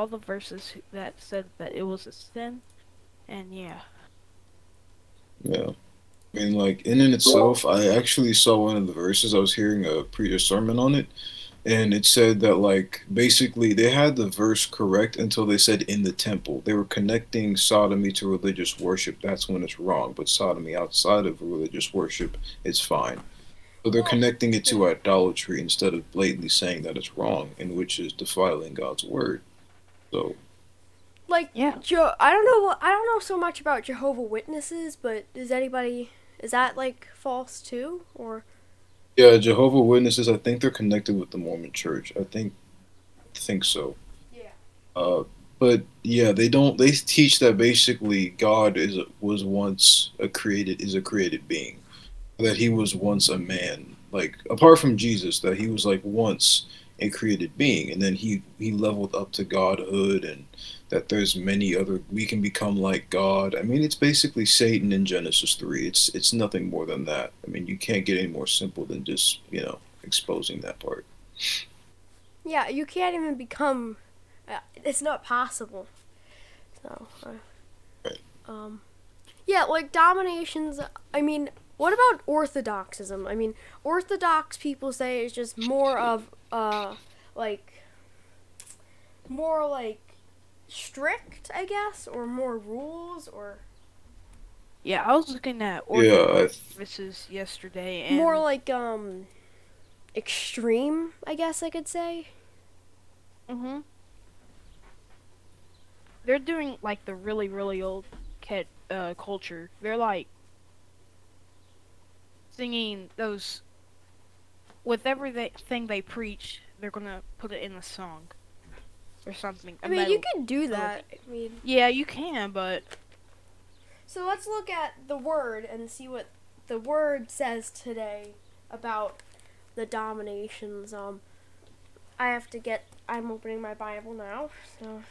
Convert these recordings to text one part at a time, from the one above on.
all the verses that said that it was a sin, and yeah. Yeah. I mean, like in and itself, I actually saw one of the verses. I was hearing a preacher sermon on it, and it said that like basically they had the verse correct until they said in the temple. They were connecting sodomy to religious worship. That's when it's wrong. But sodomy outside of religious worship, it's fine. So they're connecting it to idolatry instead of blatantly saying that it's wrong, and which is defiling God's word. So Like Yeah. Joe, I don't know. I don't know so much about Jehovah Witnesses, but is anybody is that like false too, or yeah, Jehovah Witnesses. I think they're connected with the Mormon Church. I think, I think so. Yeah. Uh, but yeah, they don't. They teach that basically God is was once a created is a created being, that He was once a man. Like apart from Jesus, that He was like once a created being, and then He He leveled up to Godhood, and that there's many other we can become like God. I mean, it's basically Satan in Genesis three. It's it's nothing more than that. I mean, you can't get any more simple than just you know exposing that part. yeah, you can't even become. Uh, it's not possible. So, uh, Right. um, yeah, like dominations. I mean, what about orthodoxism? I mean, orthodox people say it's just more of uh, like more like strict, I guess, or more rules, or Yeah, I was looking at Yeah, I services yesterday, and more like um extreme, I guess I could say. Mm hmm They're doing like the really, really old cat uh, culture. They're like singing those with everything they preach. They're gonna put it in a song or something. I mean, you can do that. I mean, Yeah, you can, but so let's look at the word and see what the word says today about the dominations. Um, I have to get. I'm opening my Bible now, so.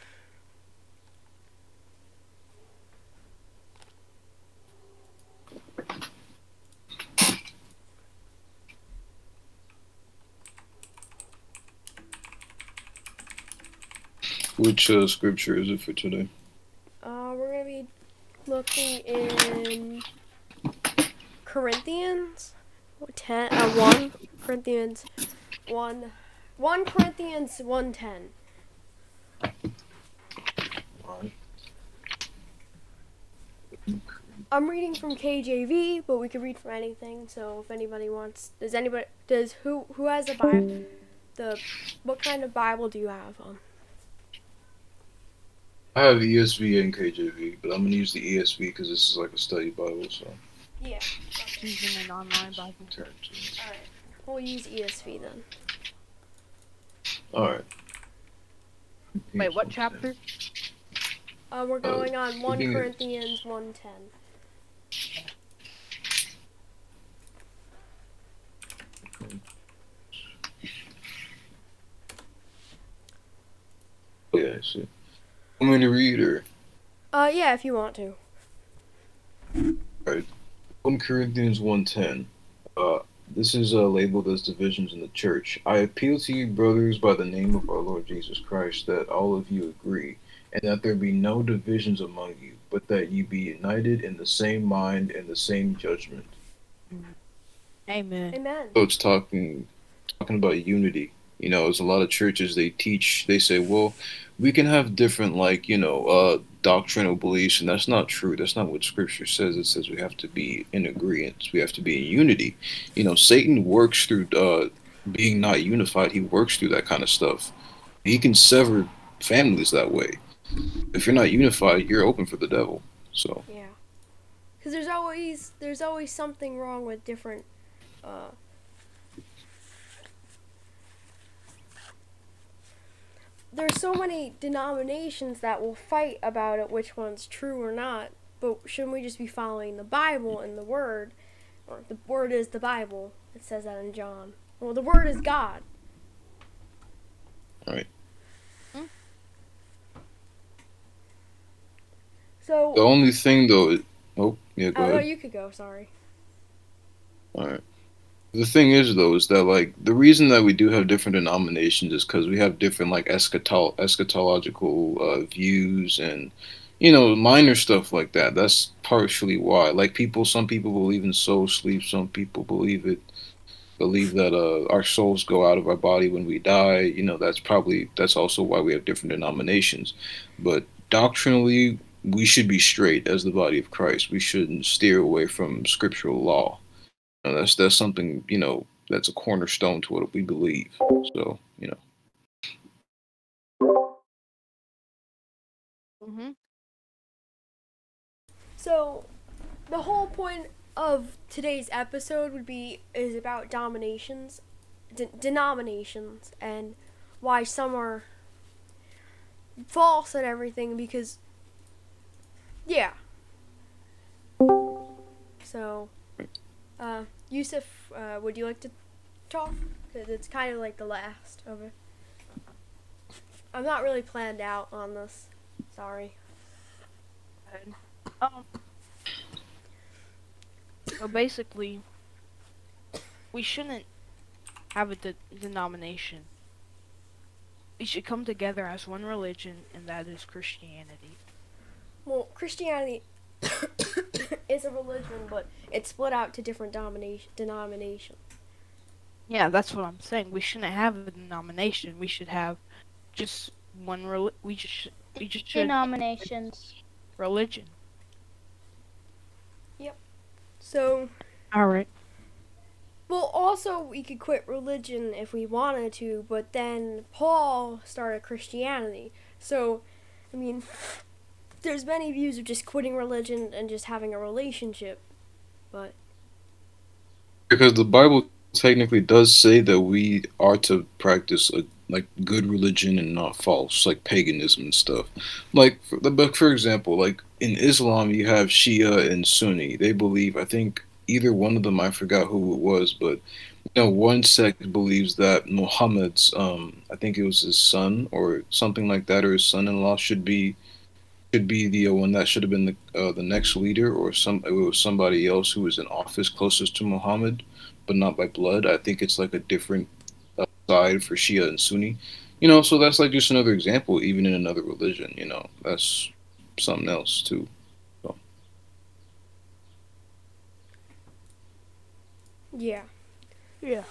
Which uh, scripture is it for today? Uh, we're gonna be looking in Corinthians, ten, uh, one Corinthians, one, one Corinthians one ten. I'm reading from KJV, but we can read from anything. So if anybody wants, does anybody does who who has a Bible? The what kind of Bible do you have? Um, I have ESV and KJV, but I'm gonna use the ESV because this is like a study Bible. So yeah. using an online Bible. turn to. All right. We'll use ESV then. All right. Wait, what chapter? Uh, we're going on 1 Corinthians 110. Oh, yeah, I see. I'm going to read or Uh, yeah, if you want to. 1 Corinthians 1:10. Uh, this is uh, labeled as divisions in the church. I appeal to you, brothers, by the name of our Lord Jesus Christ, that all of you agree, and that there be no divisions among you, but that you be united in the same mind and the same judgment. Amen. Amen. So it's talking talking about unity. You know, there's a lot of churches they teach. They say, well, we can have different like you know uh, doctrinal beliefs, and that's not true. That's not what Scripture says. It says we have to be in agreement. We have to be in unity. You know, Satan works through uh, being not unified. He works through that kind of stuff. He can sever families that way. If you're not unified, you're open for the devil. So Yeah. Because there's always there's always something wrong with different. Uh, there's so many denominations that will fight about it, which one's true or not. But shouldn't we just be following the Bible and the Word? Or the Word is the Bible. It says that in John. Well, the Word is God. Right. Hmm. So. the only thing though, is, oh yeah, go Oh, no, you could go. Sorry. All right. The thing is, though, is that like the reason that we do have different denominations is because we have different like eschatol- eschatological uh, views and you know minor stuff like that. That's partially why. Like people, some people believe in soul sleep. Some people believe it believe that uh, our souls go out of our body when we die. You know, that's probably that's also why we have different denominations. But doctrinally, we should be straight as the body of Christ. We shouldn't steer away from scriptural law. You know, that's that's something you know that's a cornerstone to what we believe. So you know. Mm-hmm. So, the whole point of today's episode would be is about dominations, de- denominations, and why some are false and everything. Because, yeah. So, uh, Yusuf, uh, would you like to talk? Because it's kind of like the last of it. I'm not really planned out on this. Sorry. Um. So basically, we shouldn't have a de- denomination. We should come together as one religion, and that is Christianity. Well, Christianity is a religion, but it's split out to different domination denominations. Yeah, that's what I'm saying. We shouldn't have a denomination. We should have just one. Rel- we just sh- we just should Denominations. religion. Yep. So, All right. well, also we could quit religion if we wanted to, but then Paul started Christianity. So, I mean, there's many views of just quitting religion and just having a relationship. But Because the Bible technically does say that we are to practice a like good religion and not false, like paganism and stuff. Like, but for example, like in Islam, you have Shia and Sunni. They believe, I think either one of them, I forgot who it was, but you know, one sect believes that Muhammad's, um, I think it was his son or something like that, or his son-in-law should be should be the uh, one that should have been the uh, the next leader, or some it was somebody else who was in office closest to Muhammad, but not by blood. I think it's like a different uh, side for Shia and Sunni. You know, so that's like just another example, even in another religion. You know, that's something else too. yeah. Yeah.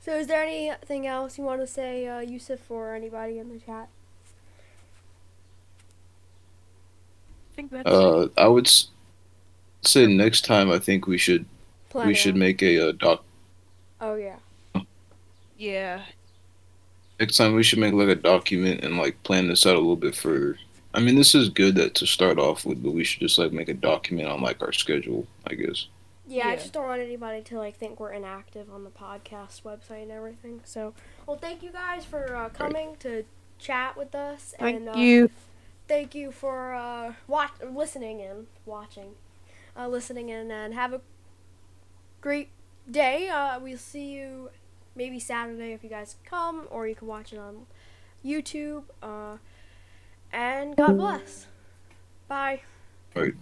So, is there anything else you want to say, uh, Yusuf, or anybody in the chat? Think that's Uh, I would s- say next time I think we should Plan we it should out. make a, uh doc. Oh yeah. yeah. Next time we should make like a document and like plan this out a little bit further. I mean, this is good that to start off with, but we should just like make a document on like our schedule, I guess. Yeah, I just don't want anybody to like think we're inactive on the podcast website and everything. So, well, thank you guys for uh, coming to chat with us, Thank and uh, you. Thank you for uh, watch listening and watching, uh, listening in, and have a great day. Uh, we'll see you maybe Saturday if you guys come, or you can watch it on YouTube. Uh, and God bless. Bye. Right.